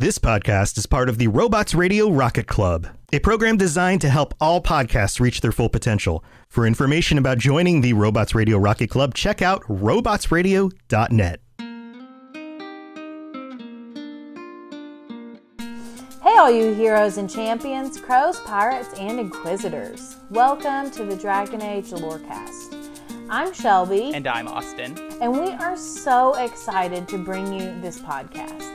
This podcast is part of the Robots Radio Rocket Club, a program designed to help all podcasts reach their full potential. For information about joining the Robots Radio Rocket Club, check out robotsradio.net. Hey, all you heroes and champions, crows, pirates, and inquisitors. Welcome to the Dragon Age Lorecast. I'm Shelby. And I'm Austin. And we are so excited to bring you this podcast.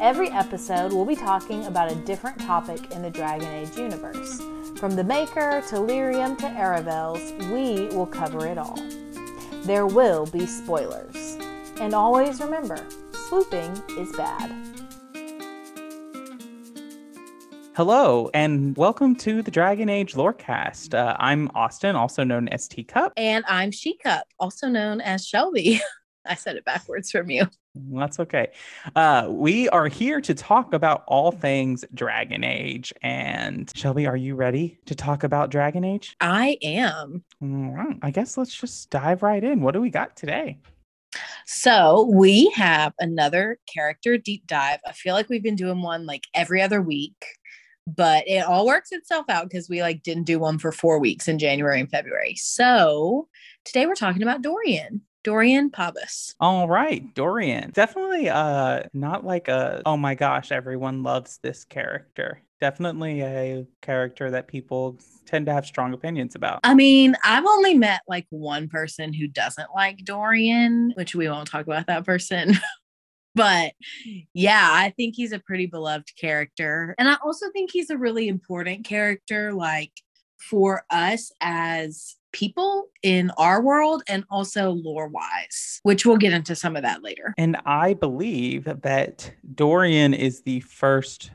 Every episode, we'll be talking about a different topic in the Dragon Age universe. From the Maker to Lyrium to Aravels, we will cover it all. There will be spoilers. And always remember, swooping is bad. Hello, and welcome to the Dragon Age Lorecast. Uh, I'm Austin, also known as Teacup. And I'm She Cup, also known as Shelby. I said it backwards from you. That's okay. Uh, we are here to talk about all things Dragon Age. And Shelby, are you ready to talk about Dragon Age? I am. All right. I guess let's just dive right in. What do we got today? So we have another character deep dive. I feel like we've been doing one like every other week, but it all works itself out because we like didn't do one for four weeks in January and February. So today we're talking about Dorian. Dorian Pavus. All right, Dorian. Definitely uh not like a oh my gosh, everyone loves this character. Definitely a character that people tend to have strong opinions about. I mean, I've only met like one person who doesn't like Dorian, which we won't talk about that person. but yeah, I think he's a pretty beloved character. And I also think he's a really important character like for us as people in our world and also lore wise, which we'll get into some of that later. And I believe that Dorian is the first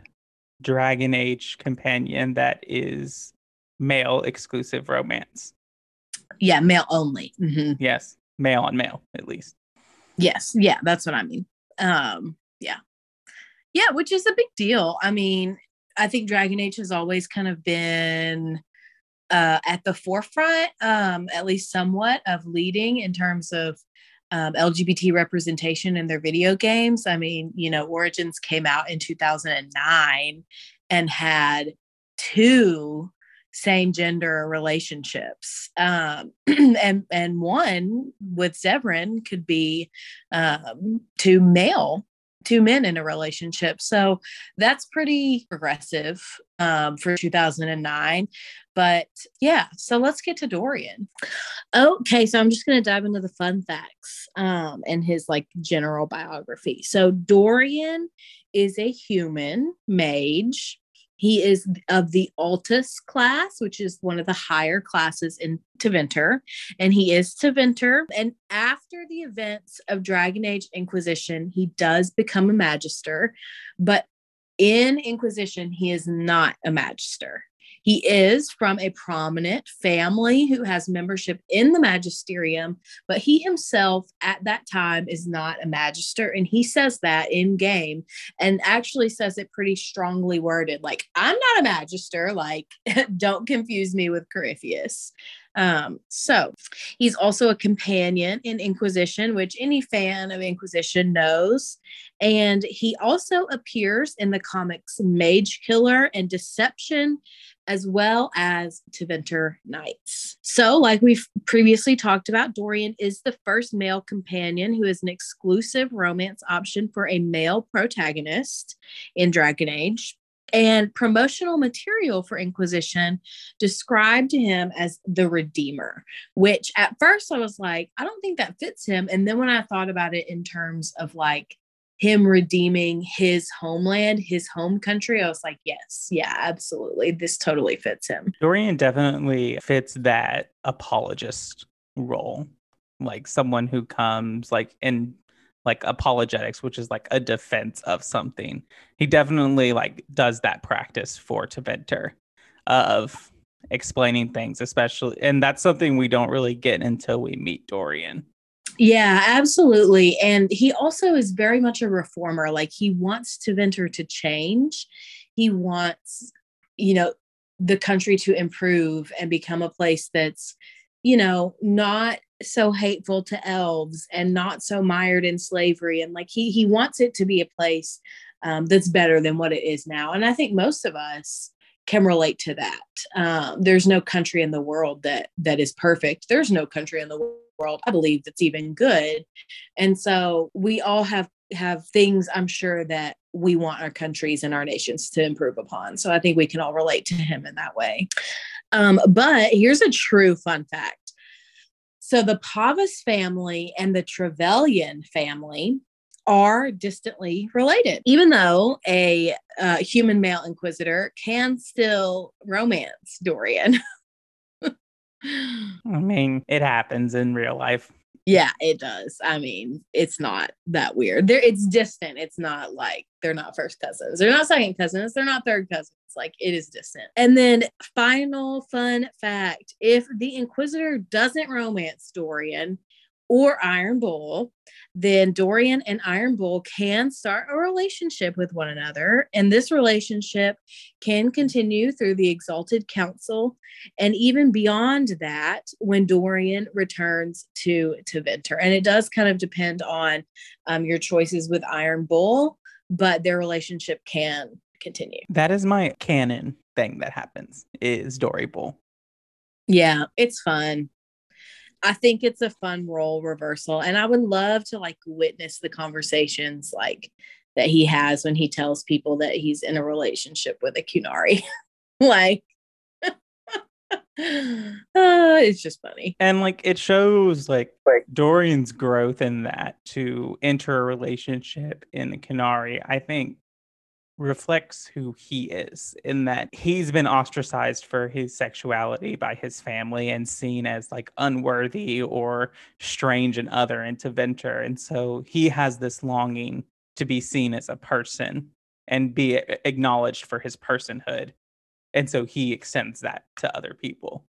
Dragon Age companion that is male exclusive romance. Yeah, male only. Mm-hmm. Yes, male on male at least. Yes, yeah, that's what I mean. Um, yeah. Yeah, which is a big deal. I mean, I think Dragon Age has always kind of been uh, at the forefront, um, at least somewhat, of leading in terms of um, LGBT representation in their video games. I mean, you know, Origins came out in 2009 and had two same gender relationships um, and and one with Zevran could be um, two male two men in a relationship. So that's pretty progressive um, for 2009. But yeah, so let's get to Dorian. Okay, so I'm just going to dive into the fun facts um, and his like general biography. So Dorian is a human mage he is of the Altus class, which is one of the higher classes in Tevinter, and he is Tevinter. And after the events of Dragon Age Inquisition, he does become a magister, but in Inquisition, he is not a magister. He is from a prominent family who has membership in the magisterium, but he himself at that time is not a magister. And he says that in game and actually says it pretty strongly worded like, I'm not a magister. Like, don't confuse me with Corypheus. Um, so he's also a companion in Inquisition, which any fan of Inquisition knows. And he also appears in the comics Mage Killer and Deception, as well as Tevinter Nights. So, like we've previously talked about, Dorian is the first male companion who is an exclusive romance option for a male protagonist in Dragon Age. And promotional material for Inquisition described him as the Redeemer, which at first I was like, I don't think that fits him. And then when I thought about it in terms of like him redeeming his homeland, his home country, I was like, yes, yeah, absolutely. This totally fits him. Dorian definitely fits that apologist role, like someone who comes like in like apologetics, which is like a defense of something. He definitely like does that practice for Tevinter of explaining things, especially, and that's something we don't really get until we meet Dorian. Yeah, absolutely. And he also is very much a reformer. Like he wants to venture to change. He wants, you know, the country to improve and become a place that's, you know, not so hateful to elves and not so mired in slavery. And like he he wants it to be a place um, that's better than what it is now. And I think most of us can relate to that. Um, there's no country in the world that that is perfect. There's no country in the world, I believe, that's even good. And so we all have have things I'm sure that we want our countries and our nations to improve upon. So I think we can all relate to him in that way. Um, but here's a true fun fact. So the Pavus family and the Trevelyan family are distantly related, even though a uh, human male inquisitor can still romance Dorian. I mean, it happens in real life. Yeah, it does. I mean, it's not that weird. There, it's distant. It's not like they're not first cousins. They're not second cousins. They're not third cousins. Like it is distant. And then, final fun fact: if the Inquisitor doesn't romance Dorian, or Iron Bull, then Dorian and Iron Bull can start a relationship with one another. And this relationship can continue through the Exalted Council and even beyond that when Dorian returns to, to Tevinter. And it does kind of depend on um, your choices with Iron Bull, but their relationship can continue. That is my canon thing that happens is Dory Bull. Yeah, it's fun. I think it's a fun role reversal. And I would love to like witness the conversations like that he has when he tells people that he's in a relationship with a Qunari. like uh, it's just funny. And like it shows like, like Dorian's growth in that to enter a relationship in the Qunari, I think reflects who he is in that he's been ostracized for his sexuality by his family and seen as like unworthy or strange and other and to venture. And so he has this longing to be seen as a person and be acknowledged for his personhood. And so he extends that to other people.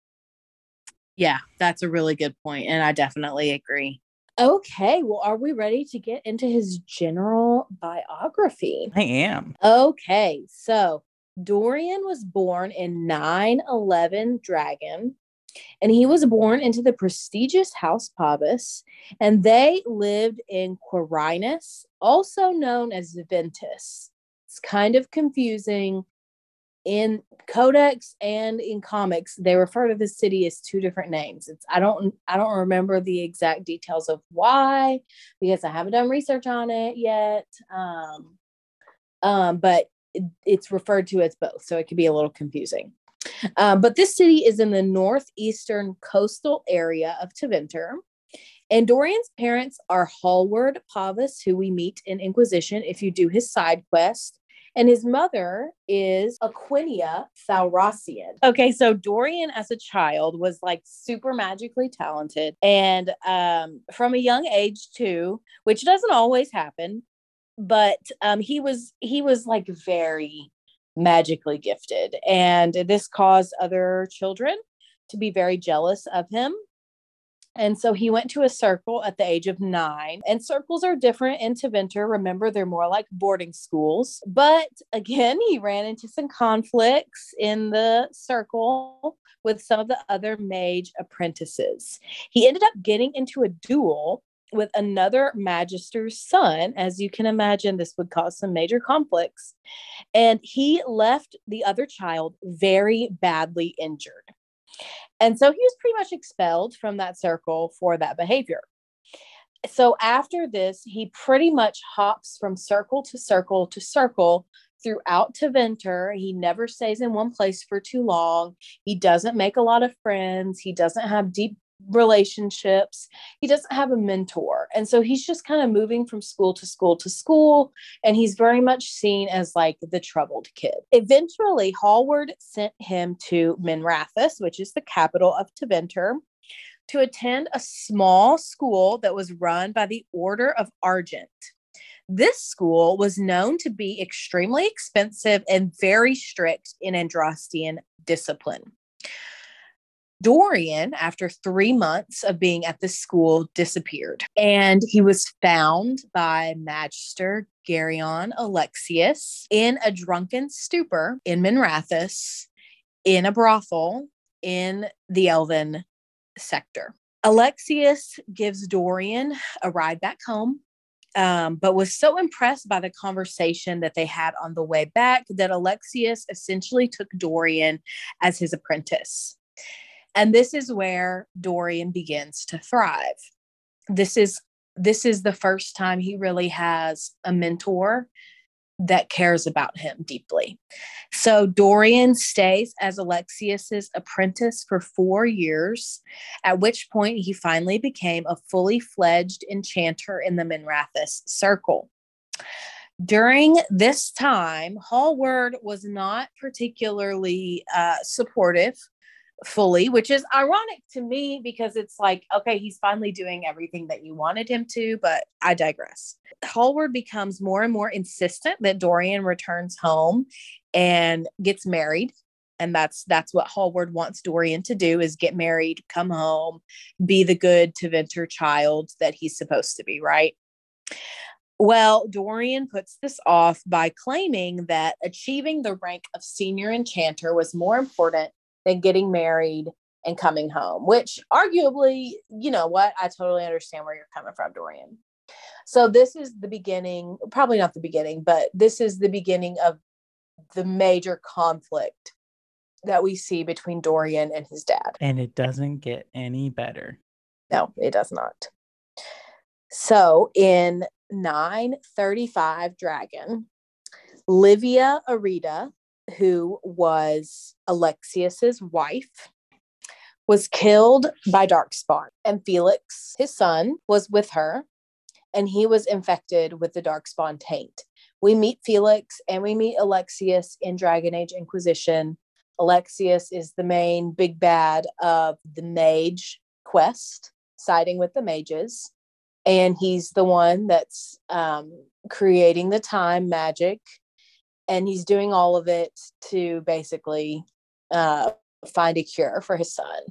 Yeah, that's a really good point, And I definitely agree. Okay, well, are we ready to get into his general biography? I am. Okay, so Dorian was born in 911 Dragon, and he was born into the prestigious House Pavus, and they lived in Qarinus, also known as Ventus. It's kind of confusing in codex and in comics they refer to the city as two different names it's i don't i don't remember the exact details of why because i haven't done research on it yet um um but it, it's referred to as both so it could be a little confusing um, but this city is in the northeastern coastal area of Tevinter. And Dorian's parents are Hallward Pavus, who we meet in Inquisition if you do his side quest. And his mother is Aquinea Thalrassian. Okay, so Dorian as a child was like super magically talented. And um, from a young age too, which doesn't always happen, but um, he was he was like very magically gifted. And this caused other children to be very jealous of him and so he went to a circle at the age of nine. And circles are different in Tevinter. Remember, they're more like boarding schools. But again, he ran into some conflicts in the circle with some of the other mage apprentices. He ended up getting into a duel with another magister's son. As you can imagine, this would cause some major conflicts. And he left the other child very badly injured. And so he was pretty much expelled from that circle for that behavior. So after this, he pretty much hops from circle to circle to circle throughout Tevinter. He never stays in one place for too long. He doesn't make a lot of friends. He doesn't have deep relationships. He doesn't have a mentor. And so he's just kind of moving from school to school to school. And he's very much seen as like the troubled kid. Eventually, Hallward sent him to Minrathous, which is the capital of Tevinter, to attend a small school that was run by the Order of Argent. This school was known to be extremely expensive and very strict in Andrastian discipline. Dorian, after three months of being at the school, disappeared. And he was found by Magister Gereon Alexius in a drunken stupor in Minrathous, in a brothel in the Elven sector. Alexius gives Dorian a ride back home, um, but was so impressed by the conversation that they had on the way back that Alexius essentially took Dorian as his apprentice. And this is where Dorian begins to thrive. This is this is the first time he really has a mentor that cares about him deeply. So Dorian stays as Alexius's apprentice for 4 years, at which point he finally became a fully fledged enchanter in the Minrathous circle. During this time, Hallward was not particularly uh, supportive fully, which is ironic to me because it's like, okay, he's finally doing everything that you wanted him to, but I digress. Hallward becomes more and more insistent that Dorian returns home and gets married. And that's that's what Hallward wants Dorian to do is get married, come home, be the good Tevinter child that he's supposed to be, right? Well, Dorian puts this off by claiming that achieving the rank of senior enchanter was more important than getting married and coming home, which arguably, you know what, I totally understand where you're coming from, Dorian. So this is the beginning, probably not the beginning, but this is the beginning of the major conflict that we see between Dorian and his dad. And it doesn't get any better. No, it does not. So in 935 Dragon, Livia Areta who was Alexius's wife, was killed by Darkspawn, and Felix, his son, was with her, and he was infected with the Darkspawn taint. We meet Felix and we meet Alexius in Dragon Age Inquisition. Alexius is the main big bad of the mage quest, siding with the mages. And he's the one that's um, creating the time magic and he's doing all of it to basically uh, find a cure for his son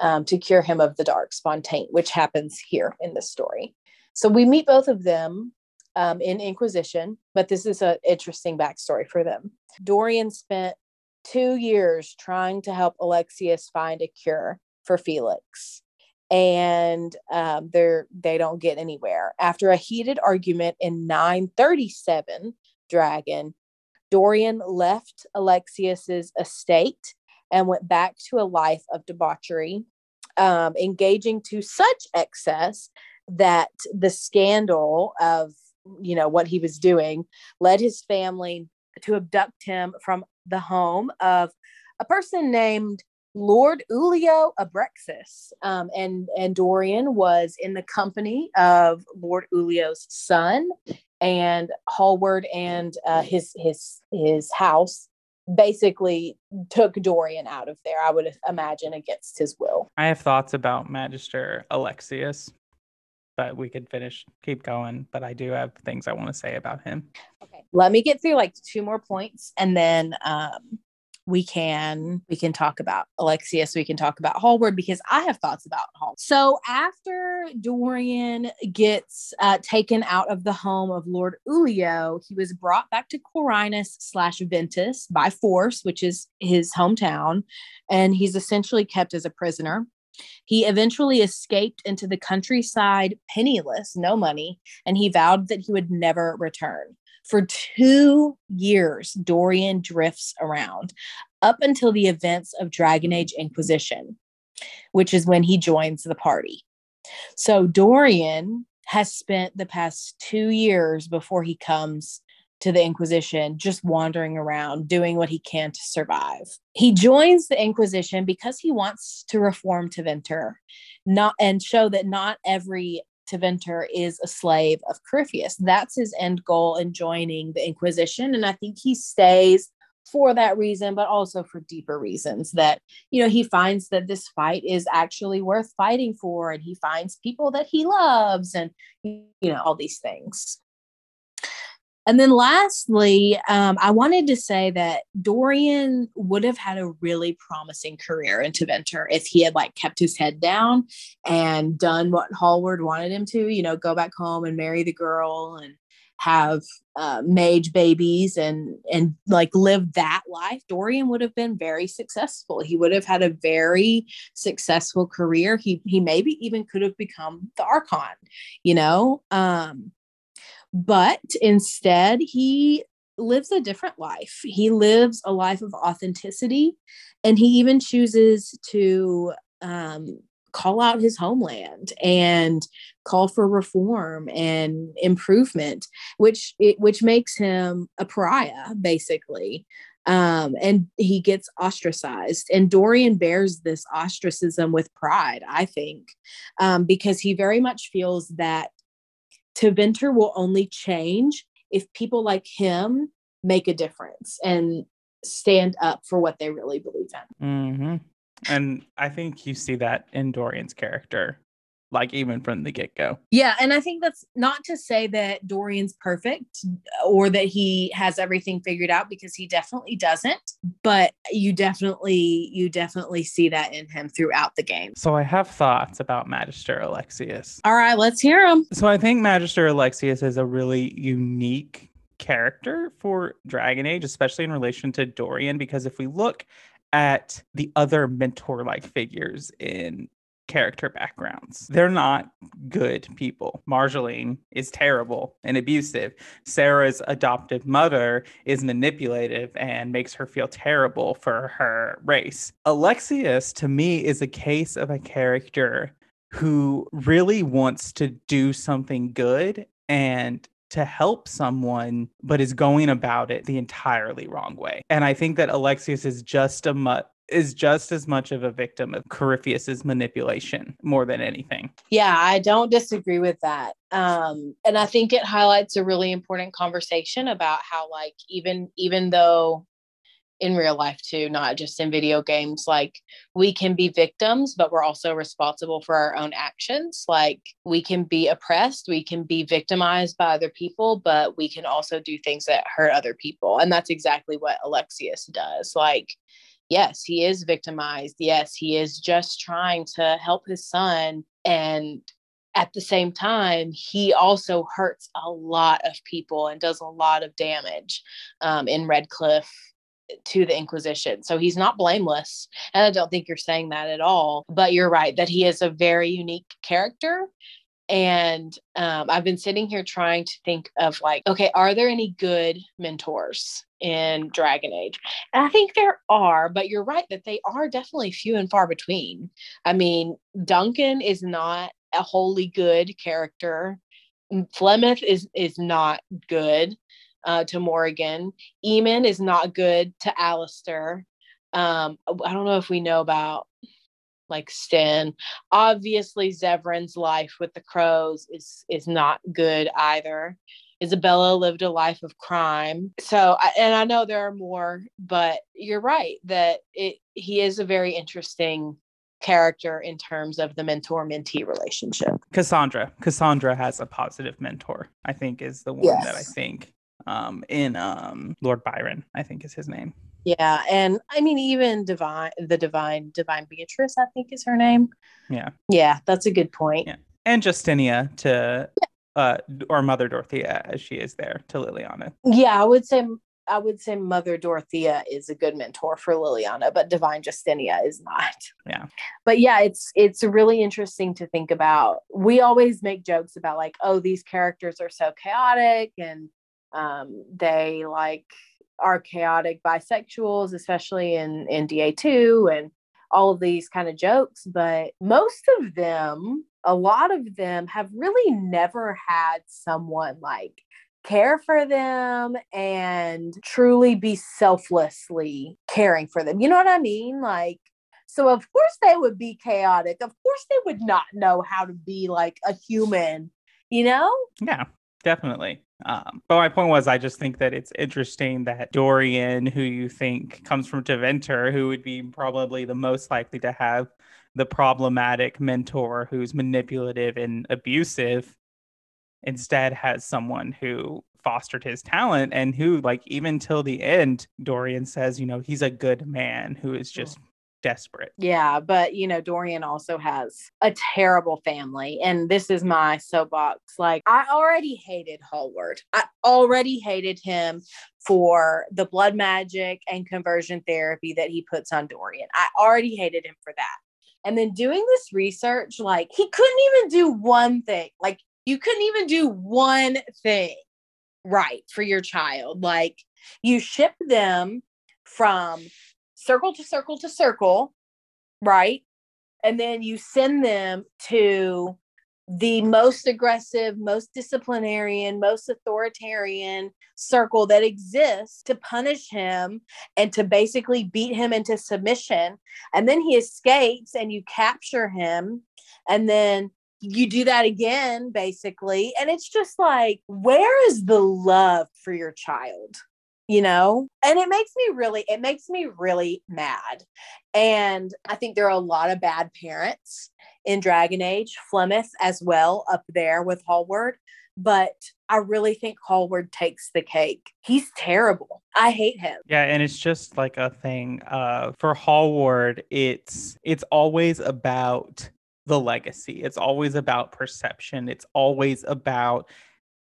um, to cure him of the dark taint, which happens here in this story. So we meet both of them um, in Inquisition, but this is an interesting backstory for them. Dorian spent two years trying to help Alexius find a cure for Felix. And um, they're they don't get anywhere. After a heated argument in 937, Dragon, Dorian left Alexius's estate and went back to a life of debauchery, um, engaging to such excess that the scandal of you know what he was doing led his family to abduct him from the home of a person named Lord Ulio Abrexis. Um, and, and Dorian was in the company of Lord Ulio's son and Hallward and uh, his his his house basically took Dorian out of there. I would imagine against his will. I have thoughts about Magister Alexius, but we could finish keep going. But I do have things I want to say about him. Okay, let me get through like two more points, and then um, we can we can talk about Alexius, we can talk about Hallward because I have thoughts about Hall. So after Dorian gets uh, taken out of the home of Lord Ulio, he was brought back to Qarinus slash Ventus by force, which is his hometown, and he's essentially kept as a prisoner. He eventually escaped into the countryside penniless, no money, and he vowed that he would never return. For two years, Dorian drifts around up until the events of Dragon Age Inquisition, which is when he joins the party. So Dorian has spent the past two years before he comes to the Inquisition, just wandering around, doing what he can to survive. He joins the Inquisition because he wants to reform Tevinter, not and show that not every Tevinter is a slave of Corypheus. That's his end goal in joining the Inquisition, and I think he stays for that reason, but also for deeper reasons that, you know, he finds that this fight is actually worth fighting for, and he finds people that he loves, and, you know, all these things. And then lastly, um, I wanted to say that Dorian would have had a really promising career in Tevinter if he had like kept his head down and done what Hallward wanted him to, you know, go back home and marry the girl and have uh, mage babies and and like live that life. Dorian would have been very successful. He would have had a very successful career. He he maybe even could have become the archon you know? Um but instead, he lives a different life. He lives a life of authenticity, and he even chooses to um, call out his homeland and call for reform and improvement, which it, which makes him a pariah, basically. Um, and he gets ostracized. And Dorian bears this ostracism with pride, I think, um, because he very much feels that Tevinter will only change if people like him make a difference and stand up for what they really believe in. Mm-hmm. And I think you see that in Dorian's character like even from the get go. Yeah. And I think that's not to say that Dorian's perfect or that he has everything figured out because he definitely doesn't. But you definitely, you definitely see that in him throughout the game. So I have thoughts about Magister Alexius. All right, let's hear them. So I think Magister Alexius is a really unique character for Dragon Age, especially in relation to Dorian, because if we look at the other mentor like figures in character backgrounds. They're not good people. Marjolaine is terrible and abusive. Sera's adoptive mother is manipulative and makes her feel terrible for her race. Alexius, to me, is a case of a character who really wants to do something good and to help someone, but is going about it the entirely wrong way. And I think that Alexius is just a much is just as much of a victim of Corypheus's manipulation more than anything. Yeah, I don't disagree with that. Um, and I think it highlights a really important conversation about how like even even though in real life too, not just in video games, like we can be victims, but we're also responsible for our own actions. Like we can be oppressed, we can be victimized by other people, but we can also do things that hurt other people. And that's exactly what Alexius does. Like yes, he is victimized. Yes, he is just trying to help his son. And at the same time, he also hurts a lot of people and does a lot of damage um, in Redcliffe to the Inquisition. So he's not blameless. And I don't think you're saying that at all. But you're right that he is a very unique character. And um, I've been sitting here trying to think of like, okay, are there any good mentors in Dragon Age? And I think there are, but you're right that they are definitely few and far between. I mean, Duncan is not a wholly good character. Flemeth is is not good uh, to Morrigan. Eamon is not good to Alistair. Um, I don't know if we know about like Sten. Obviously, Zevran's life with the crows is is not good either. Isabela lived a life of crime. So, and I know there are more, but you're right that it he is a very interesting character in terms of the mentor mentee relationship. Cassandra, Cassandra has a positive mentor. I think is the one yes. that I think um in um Lord Byron, I think is his name. Yeah, and I mean even divine the divine divine Beatrice, I think is her name. Yeah. Yeah, that's a good point. Yeah. And Justinia to yeah. uh or Mother Dorothea as she is there to Leliana. Yeah, I would say I would say Mother Dorothea is a good mentor for Leliana, but Divine Justinia is not. Yeah. But yeah, it's it's really interesting to think about. We always make jokes about like, oh, these characters are so chaotic and um, they like are chaotic bisexuals, especially in in DA2 and all of these kind of jokes. But most of them, a lot of them have really never had someone like care for them and truly be selflessly caring for them. You know what I mean? Like, so of course they would be chaotic. Of course they would not know how to be like a human, you know? Yeah, definitely. Um, but my point was, I just think that it's interesting that Dorian, who you think comes from Tevinter, who would be probably the most likely to have the problematic mentor who's manipulative and abusive, instead has someone who fostered his talent and who like even till the end dorian says you know he's a good man who is just desperate. Yeah but you know dorian also has a terrible family and this is my soapbox. Like i already hated hallward. I already hated him for the blood magic and conversion therapy that he puts on dorian. I already hated him for that. And then doing this research like he couldn't even do one thing. Like you couldn't even do one thing right for your child. Like you ship them from circle to circle to circle, right? And then you send them to the most aggressive, most disciplinarian, most authoritarian circle that exists to punish him and to basically beat him into submission. And then he escapes and you capture him. And then you do that again basically and it's just like where is the love for your child you know and it makes me really it makes me really mad and i think there are a lot of bad parents in dragon age flemeth as well up there with hallward but I really think Hallward takes the cake. He's terrible. I hate him. Yeah, and it's just like a thing. Uh, for Hallward, it's it's always about the legacy. It's always about perception. It's always about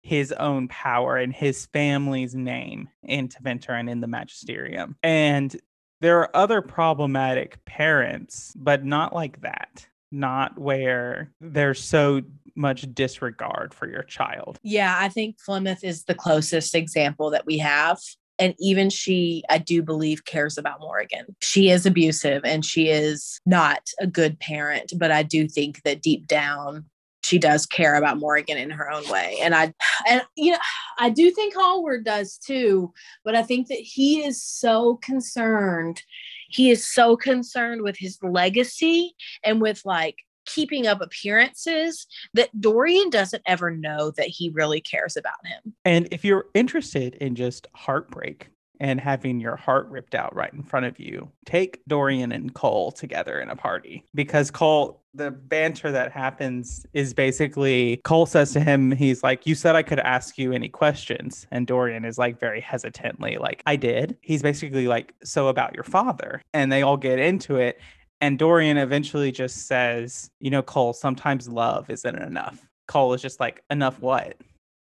his own power and his family's name in Tevinter and in the Magisterium. And there are other problematic parents, but not like that. Not where there's so much disregard for your child. Yeah, I think Flemeth is the closest example that we have and even she, I do believe, cares about Morrigan. She is abusive and she is not a good parent, but I do think that deep down, she does care about Morrigan in her own way. And I, and you know, I do think Hallward does too, but I think that he is so concerned. He is so concerned with his legacy and with like keeping up appearances that Dorian doesn't ever know that he really cares about him. And if you're interested in just heartbreak and having your heart ripped out right in front of you, take Dorian and Cole together in a party because Cole, the banter that happens is basically Cole says to him, he's like, You said I could ask you any questions. And Dorian is like, very hesitantly, like, I did. He's basically like, So about your father. And they all get into it. And Dorian eventually just says, you know, Cole, sometimes love isn't enough. Cole is just like, enough what?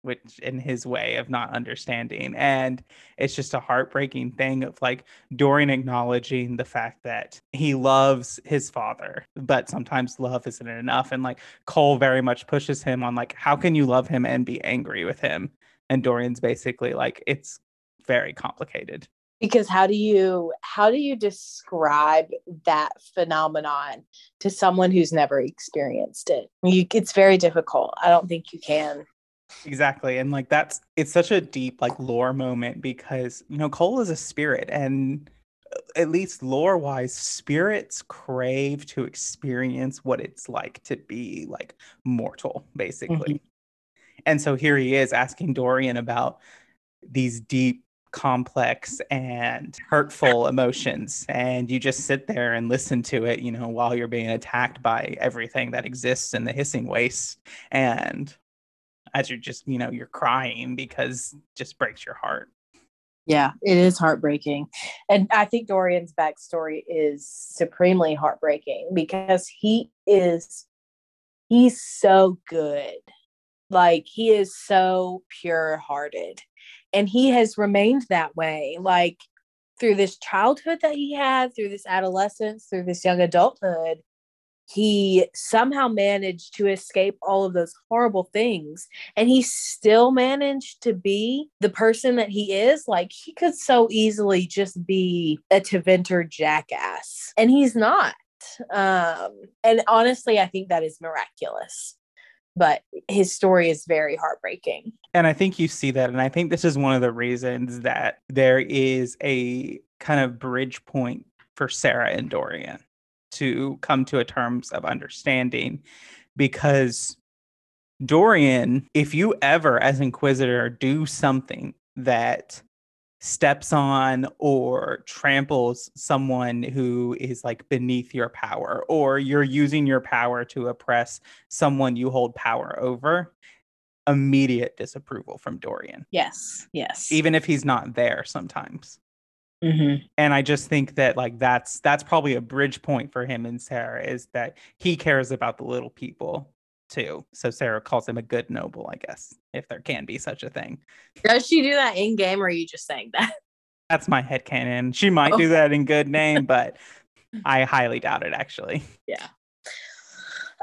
Which in his way of not understanding. And it's just a heartbreaking thing of like Dorian acknowledging the fact that he loves his father, but sometimes love isn't enough. And like Cole very much pushes him on like, how can you love him and be angry with him? And Dorian's basically like, it's very complicated because how do you how do you describe that phenomenon to someone who's never experienced it you, it's very difficult i don't think you can exactly and like that's it's such a deep like lore moment because you know cole is a spirit and uh, at least lore wise spirits crave to experience what it's like to be like mortal basically mm-hmm. and so here he is asking dorian about these deep complex and hurtful emotions and you just sit there and listen to it you know while you're being attacked by everything that exists in the hissing waste and as you're just you know you're crying because just breaks your heart. Yeah it is heartbreaking. And i think dorian's backstory is supremely heartbreaking because he is he's so good. Like he is so pure hearted and he has remained that way like through this childhood that he had through this adolescence through this young adulthood he somehow managed to escape all of those horrible things and he still managed to be the person that he is like he could so easily just be a Tevinter jackass. And he's not. Um and honestly i think that is miraculous. But his story is very heartbreaking. And i think you see that and i think this is one of the reasons that there is a kind of bridge point for sera and dorian to come to a terms of understanding because Dorian, if you ever as inquisitor do something that steps on or tramples someone who is like beneath your power or you're using your power to oppress someone you hold power over immediate disapproval from Dorian. Yes. Yes. Even if he's not there sometimes. Mm-hmm. And I just think that like that's that's probably a bridge point for him and Sera is that he cares about the little people too. So Sera calls him a good noble, I guess, if there can be such a thing. Does she do that in game or are you just saying that? That's my head canon. She might do that in good name, but I highly doubt it actually. Yeah.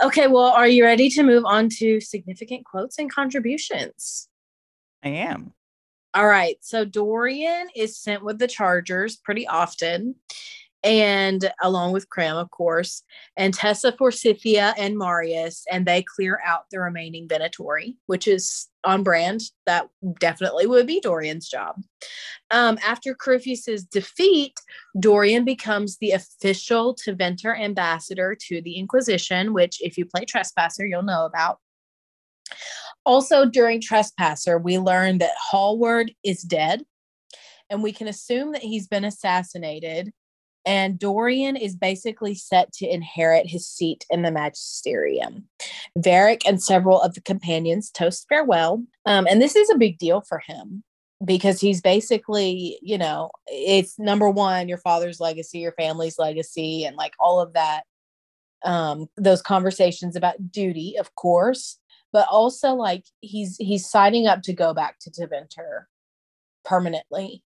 Okay, well, are you ready to move on to significant quotes and contributions? I am. All right. So Dorian is sent with the Chargers pretty often, and along with Krem, of course, and Tessa Forsythia and Marius, and they clear out the remaining Venatori, which is on brand. That definitely would be Dorian's job. Um, after Corypheus's defeat, Dorian becomes the official Tevinter ambassador to the Inquisition, which, if you play Trespasser, you'll know about. Also, during Trespasser, we learn that Hallward is dead, and we can assume that he's been assassinated. And Dorian is basically set to inherit his seat in the magisterium. Varric and several of the companions toast farewell. Um, and this is a big deal for him because he's basically, you know, it's number one, your father's legacy, your family's legacy, and like all of that. Um, those conversations about duty, of course, but also like he's he's signing up to go back to Tevinter permanently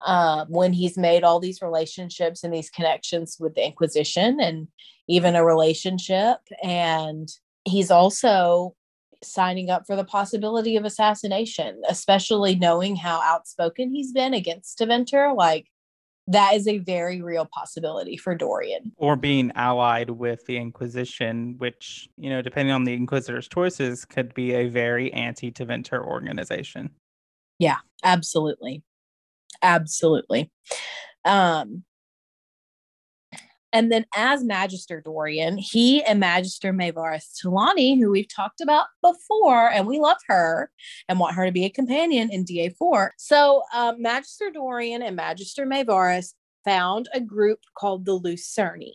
uh, when he's made all these relationships and these connections with the Inquisition and even a relationship. And he's also signing up for the possibility of assassination, especially knowing how outspoken he's been against Tevinter. Like, that is a very real possibility for Dorian. Or being allied with the Inquisition, which, you know, depending on the Inquisitor's choices, could be a very anti Tevinter organization. Yeah, absolutely. Absolutely. Um, and then as Magister Dorian, he and Magister Maevaris Tilani, who we've talked about before, and we love her and want her to be a companion in DA4. So um, Magister Dorian and Magister Maevaris found a group called the Lucerni.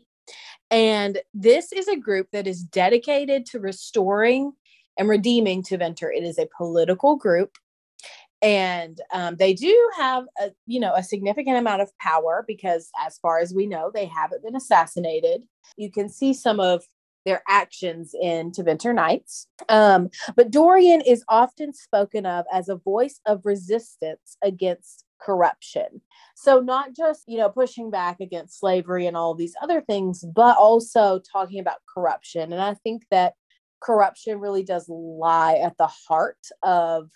And this is a group that is dedicated to restoring and redeeming Tevinter. It is a political group and um, they do have a you know a significant amount of power because as far as we know they haven't been assassinated you can see some of their actions in Tevinter Nights. Um, but Dorian is often spoken of as a voice of resistance against corruption. So not just, you know, pushing back against slavery and all these other things, but also talking about corruption. And I think that corruption really does lie at the heart of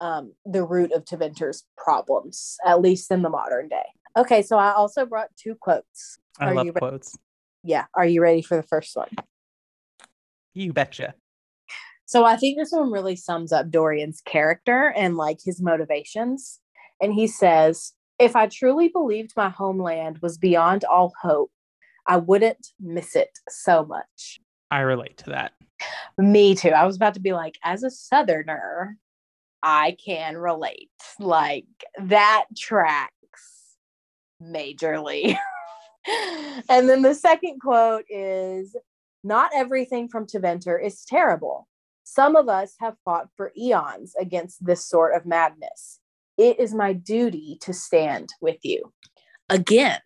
um, the root of Tevinter's problems, at least in the modern day. Okay, so I also brought two quotes. I Are love you re- quotes. Yeah, are you ready for the first one? You betcha. So I think this one really sums up Dorian's character and like his motivations. And he says, If I truly believed my homeland was beyond all hope, I wouldn't miss it so much. I relate to that. Me too. I was about to be like, as a Southerner, I can relate. Like that tracks majorly. and then the second quote is Not everything from Tevinter is terrible. Some of us have fought for eons against this sort of madness. It is my duty to stand with you. Again,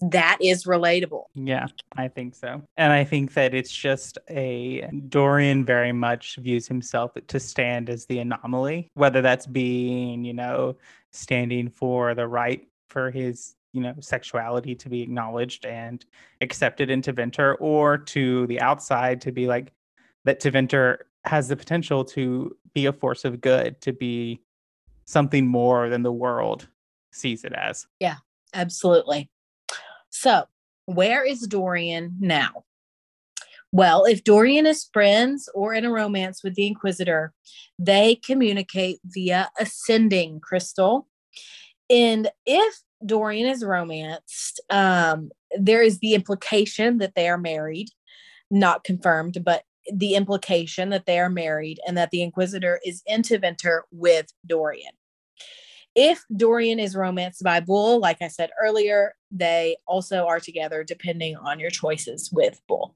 that is relatable. Yeah, I think so. And I think that it's just a Dorian very much views himself to stand as the anomaly, whether that's being, you know, standing for the right for his you know sexuality to be acknowledged and accepted into Tevinter, or to the outside to be like that Tevinter has the potential to be a force of good, to be something more than the world sees it as. Yeah, absolutely. So, where is Dorian now? Well, if Dorian is friends or in a romance with the Inquisitor, they communicate via a sending crystal. And if Dorian is romanced, um, there is the implication that they are married, not confirmed, but the implication that they are married and that the Inquisitor is in Tevinter with Dorian. If Dorian is romanced by Bull, like I said earlier, they also are together depending on your choices with Bull.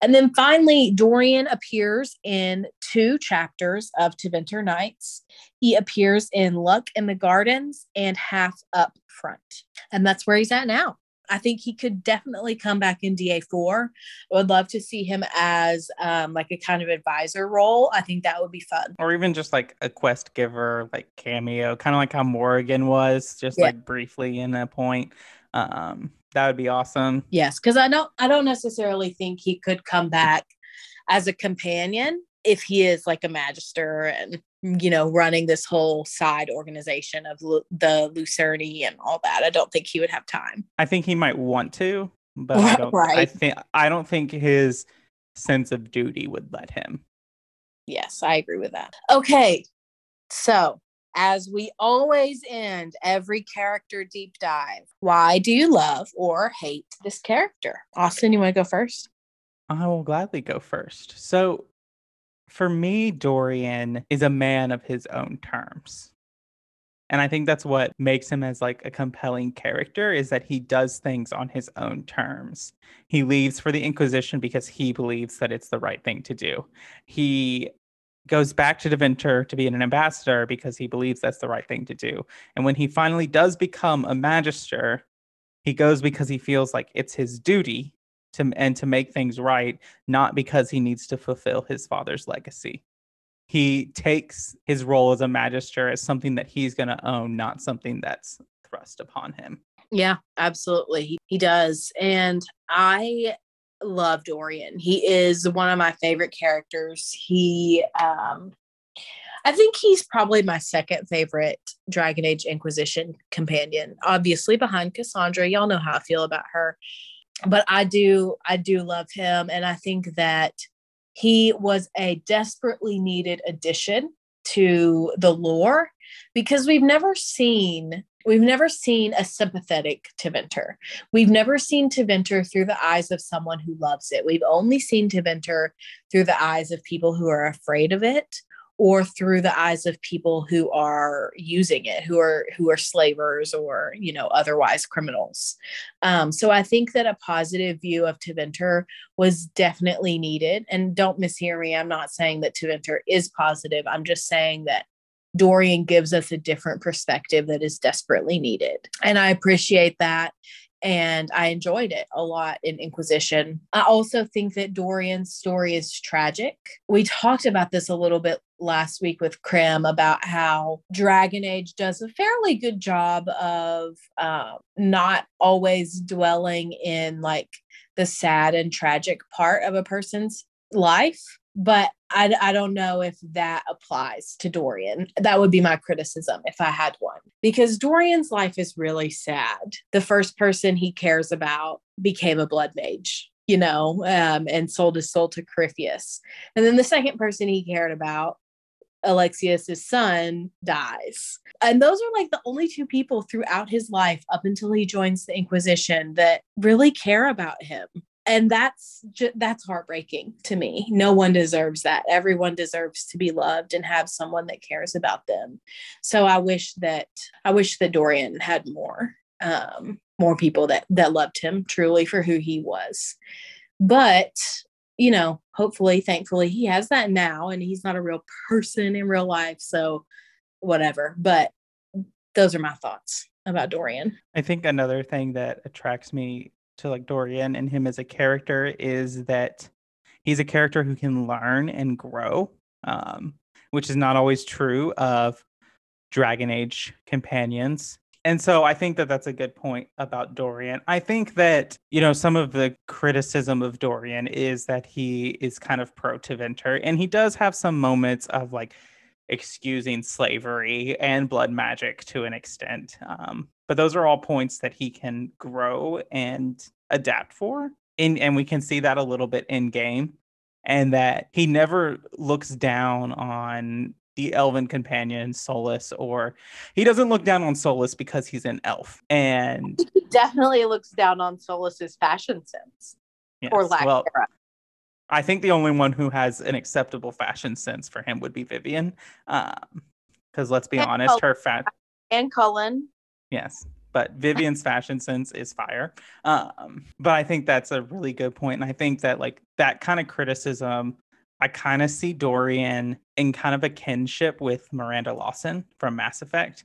And then finally, Dorian appears in two chapters of Tevinter Nights. He appears in Luck in the Gardens and Half Up Front. And that's where he's at now. I think he could definitely come back in DA4. I would love to see him as um, like a kind of advisor role. I think that would be fun. Or even just like a quest giver, like cameo, kind of like how Morrigan was, just yeah. like briefly in a point. Um, that would be awesome. Yes, because I don't I don't necessarily think he could come back as a companion if he is like a magister and you know running this whole side organization of Lu- the Lucerni and all that. I don't think he would have time. I think he might want to, but I don't. right. I think I don't think his sense of duty would let him. Yes, I agree with that. Okay, so as we always end every character deep dive, why do you love or hate this character? Austin, you want to go first? I will gladly go first. So, for me, Dorian is a man of his own terms. And I think that's what makes him as like a compelling character is that he does things on his own terms. He leaves for the Inquisition because he believes that it's the right thing to do. He goes back to Tevinter to be an ambassador because he believes that's the right thing to do. And when he finally does become a magister, he goes because he feels like it's his duty to and to make things right, not because he needs to fulfill his father's legacy. He takes his role as a magister as something that he's going to own, not something that's thrust upon him. Yeah, absolutely. He does. And I love Dorian. He is one of my favorite characters. He um I think he's probably my second favorite Dragon Age Inquisition companion. Obviously behind Cassandra. Y'all know how I feel about her. But I do I do love him and I think that he was a desperately needed addition to the lore because we've never seen We've never seen a sympathetic Tevinter. We've never seen Tevinter through the eyes of someone who loves it. We've only seen Tevinter through the eyes of people who are afraid of it or through the eyes of people who are using it who are who are slavers or you know otherwise criminals um, so i think that a positive view of Tevinter was definitely needed and don't mishear me i'm not saying that Tevinter is positive i'm just saying that Dorian gives us a different perspective that is desperately needed. And I appreciate that. And I enjoyed it a lot in Inquisition. I also think that Dorian's story is tragic. We talked about this a little bit last week with Krem about how Dragon Age does a fairly good job of uh, not always dwelling in like the sad and tragic part of a person's life but I, I don't know if that applies to Dorian. That would be my criticism if I had one, because Dorian's life is really sad. The first person he cares about became a blood mage, you know, um, and sold his soul to Corypheus. And then the second person he cared about, Alexius's son, dies. And those are like the only two people throughout his life up until he joins the Inquisition that really care about him. And that's just, that's heartbreaking to me. No one deserves that. Everyone deserves to be loved and have someone that cares about them. So i wish that i wish that dorian had more um more people that that loved him truly for who he was. But you know hopefully thankfully he has that now and he's not a real person in real life so whatever but those are my thoughts about Dorian. I think another thing that attracts me to like Dorian and him as a character is that he's a character who can learn and grow, um, which is not always true of Dragon Age companions. And so I think that that's a good point about Dorian. I think that, you know, some of the criticism of Dorian is that he is kind of pro Tevinter and he does have some moments of like excusing slavery and blood magic to an extent. Um, but those are all points that he can grow and adapt for. In, and we can see that a little bit in game and that he never looks down on the elven companion Solas, or he doesn't look down on Solas because he's an elf. And he definitely looks down on Solas's fashion sense yes, or lack well, thereof. I think the only one who has an acceptable fashion sense for him would be Vivienne, Because um, let's be And honest, Cullen. her fat And Cullen. yes, but Vivienne's fashion sense is fire. Um, but I think that's a really good point, and I think that like that kind of criticism, I kind of see Dorian in kind of a kinship with Miranda Lawson from Mass Effect,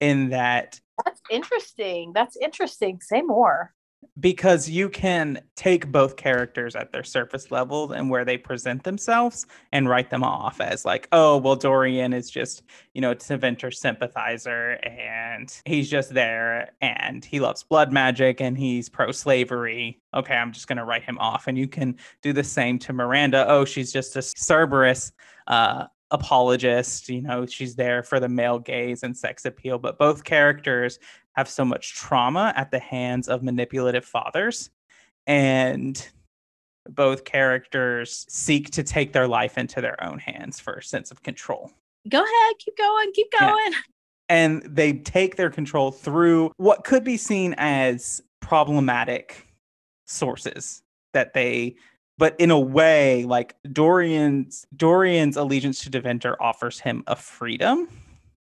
in that That's interesting. That's interesting. Say more. Because you can take both characters at their surface level and where they present themselves and write them off as like, oh, well, Dorian is just, you know, Tevinter sympathizer and he's just there and he loves blood magic and he's pro slavery. Okay, I'm just going to write him off. And you can do the same to Miranda. Oh, she's just a Cerberus uh, apologist. You know, she's there for the male gaze and sex appeal. But both characters have so much trauma at the hands of manipulative fathers. And both characters seek to take their life into their own hands for a sense of control. Go ahead. Keep going. Keep Yeah. going. And they take their control through what could be seen as problematic sources that they but in a way like Dorian's Dorian's allegiance to Tevinter offers him a freedom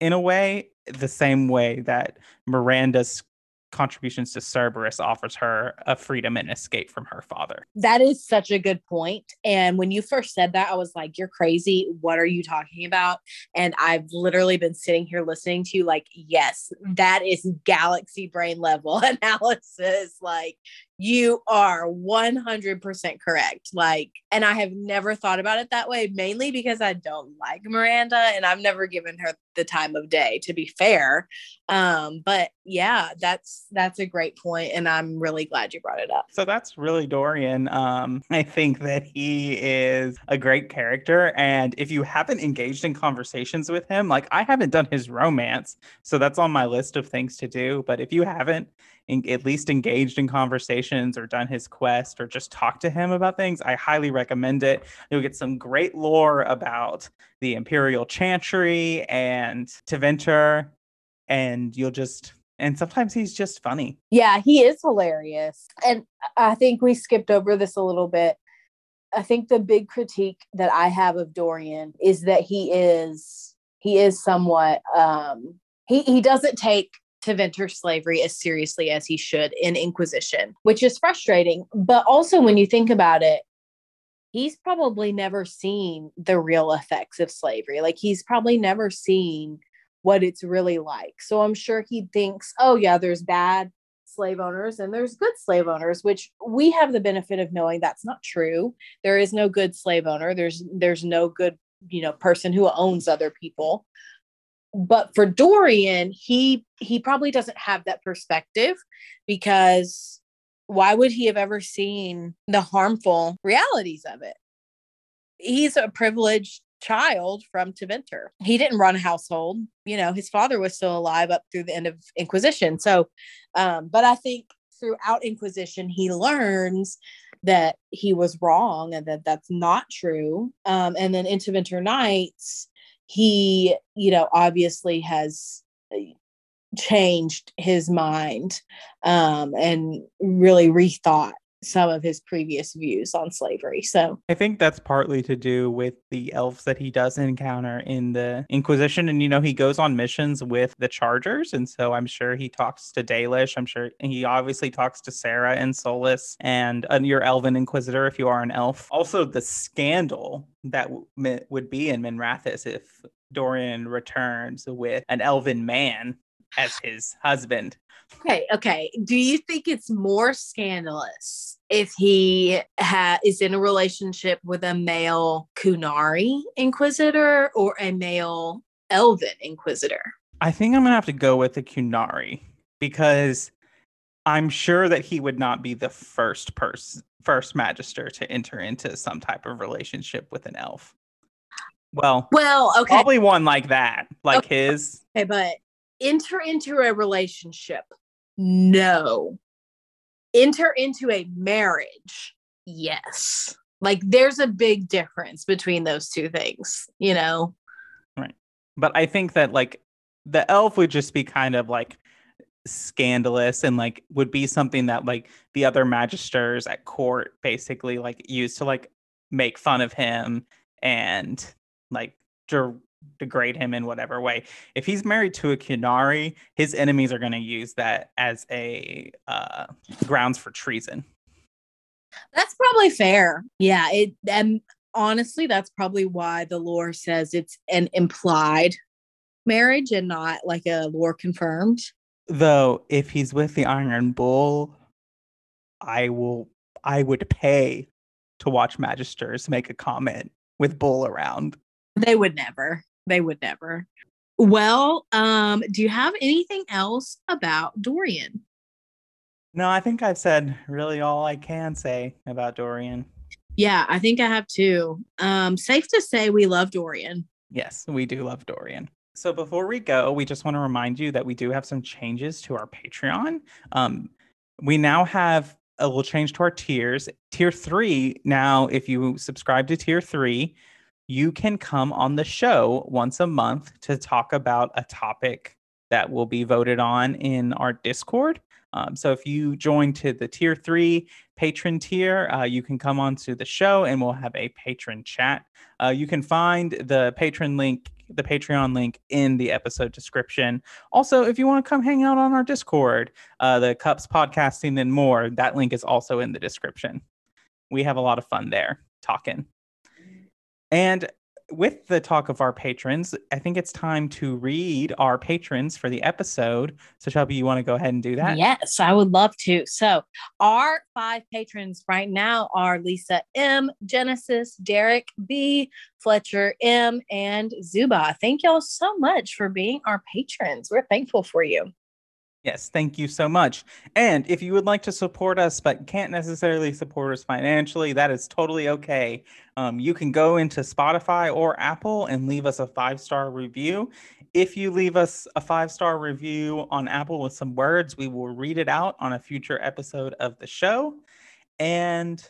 in a way the same way that Miranda's contributions to Cerberus offers her a freedom and escape from her father. That is such a good point. And when you first said that, I was like, you're crazy. What are you talking about? And I've literally been sitting here listening to you, like, yes, that is galaxy brain level analysis. Like, you are 100% correct. Like, and I have never thought about it that way, mainly because I don't like Miranda and I've never given her the time of day, to be fair. Um, but yeah, that's that's a great point, and I'm really glad you brought it up. So that's really Dorian. Um, I think that he is a great character. And if you haven't engaged in conversations with him, like I haven't done his romance, so that's on my list of things to do. But if you haven't en- at least engaged in conversations or done his quest or just talked to him about things, I highly recommend it. You'll get some great lore about the Imperial Chantry and Tevinter, and you'll just and sometimes he's just funny. Yeah, he is hilarious. And I think we skipped over this a little bit. I think the big critique that I have of Dorian is that he is he is somewhat um he he doesn't take Tevinter slavery as seriously as he should in Inquisition, which is frustrating. But also when you think about it, he's probably never seen the real effects of slavery. Like he's probably never seen what it's really like. So I'm sure he thinks, oh, yeah, there's bad slave owners and there's good slave owners which we have the benefit of knowing that's not true there is no good slave owner there's there's no good you know person who owns other people but for dorian he he probably doesn't have that perspective because why would he have ever seen the harmful realities of it he's a privileged child from Tevinter. He didn't run a household. You know, his father was still alive up through the end of Inquisition. So, um, but I think throughout Inquisition, he learns that he was wrong and that that's not true. Um, and then into Tevinter Nights, he, you know, obviously has uh, changed his mind um, and really rethought some of his previous views on slavery. So I think that's partly to do with the elves that he does encounter in the Inquisition. And, you know, he goes on missions with the Chargers. And so I'm sure he talks to Dalish. I'm sure he obviously talks to Sera and Solas and uh, your Elven Inquisitor if you are an elf. Also, the scandal that would be in Minrathous if Dorian returns with an elven man as his husband. Okay, okay. Do you think it's more scandalous if he ha- is in a relationship with a male Qunari Inquisitor or a male Elven Inquisitor? I think I'm gonna have to go with the Qunari because I'm sure that he would not be the first person, first Magister to enter into some type of relationship with an elf. Well, Well, okay. probably one like that, like his. Okay, but enter into a relationship. No. Enter into a marriage. Yes. Like there's a big difference between those two things, you know? Right. But I think that like the elf would just be kind of like scandalous and like would be something that like the other magisters at court basically like used to like make fun of him and like de- degrade him in whatever way. If he's married to a Qunari, his enemies are going to use that as a uh, grounds for treason. That's probably fair. Yeah, it and honestly that's probably why the lore says it's an implied marriage and not like a lore confirmed. Though if he's with the Iron Bull, I will I would pay to watch Magisters make a comment with Bull around. They would never. They would never. Well, um, do you have anything else about Dorian? No, I think I've said really all I can say about Dorian. Yeah, I think I have too. Um, safe to say we love Dorian. Yes, we do love Dorian. So before we go, we just want to remind you that we do have some changes to our Patreon. Um, we now have a little change to our tiers. Tier three, now, if you subscribe to tier three, you can come on the show once a month to talk about a topic that will be voted on in our Discord. Um, so if you join to the tier three patron tier, uh, you can come on to the show and we'll have a patron chat. Uh, you can find the patron link, the Patreon link in the episode description. Also, if you want to come hang out on our Discord, uh, the Cups podcasting and more, that link is also in the description. We have a lot of fun there talking. And with the talk of our patrons, I think it's time to read our patrons for the episode. So, Shelby, you want to go ahead and do that? Yes, I would love to. So, our five patrons right now are Lisa M, Genesis, Derek B, Fletcher M, and Zuba. Thank y'all so much for being our patrons. We're thankful for you. Yes, thank you so much. And if you would like to support us but can't necessarily support us financially, that is totally okay. Um, you can go into Spotify or Apple and leave us a five star review. If you leave us a five star review on Apple with some words, we will read it out on a future episode of the show. And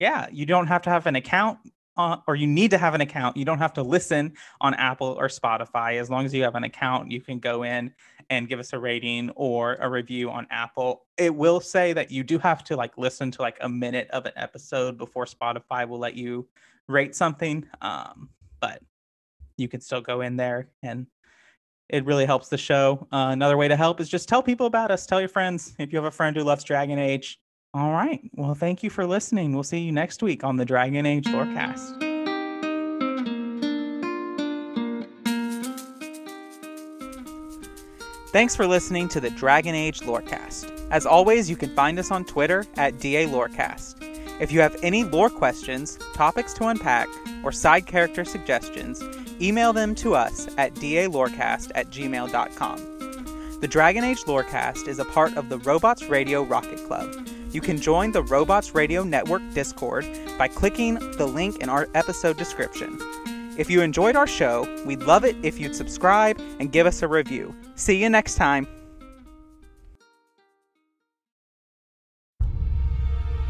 yeah, you don't have to have an account. Uh, or you need to have an account. You don't have to listen on Apple or Spotify. As long as you have an account, you can go in and give us a rating or a review on Apple. It will say that you do have to like listen to like a minute of an episode before Spotify will let you rate something. Um, but you can still go in there and it really helps the show. Uh, another way to help is just tell people about us. Tell your friends if you have a friend who loves Dragon Age. All right. Well, thank you for listening. We'll see you next week on the Dragon Age Lorecast. Thanks for listening to the Dragon Age Lorecast. As always, you can find us on Twitter at DA Lorecast. If you have any lore questions, topics to unpack, or side character suggestions, email them to us at dalorecast at gmail.com. The Dragon Age Lorecast is a part of the Robots Radio Rocket Club. You can join the Robots Radio Network Discord by clicking the link in our episode description. If you enjoyed our show, we'd love it if you'd subscribe and give us a review. See you next time.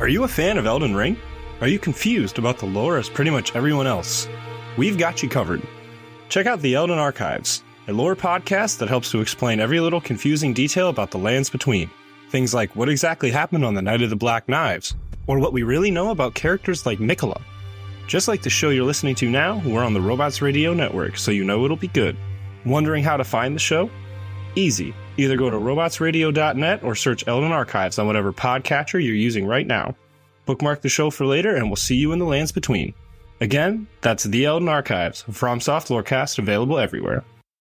Are you a fan of Elden Ring? Are you confused about the lore as pretty much everyone else? We've got you covered. Check out the Elden Archives, a lore podcast that helps to explain every little confusing detail about the lands between. Things like what exactly happened on the Night of the Black Knives, or what we really know about characters like Nicola. Just like the show you're listening to now, we're on the Robots Radio Network, so you know it'll be good. Wondering how to find the show? Easy. Either go to robotsradio.net or search Elden Archives on whatever podcatcher you're using right now. Bookmark the show for later, and we'll see you in the lands between. Again, that's The Elden Archives, from Soft Lorecast, available everywhere.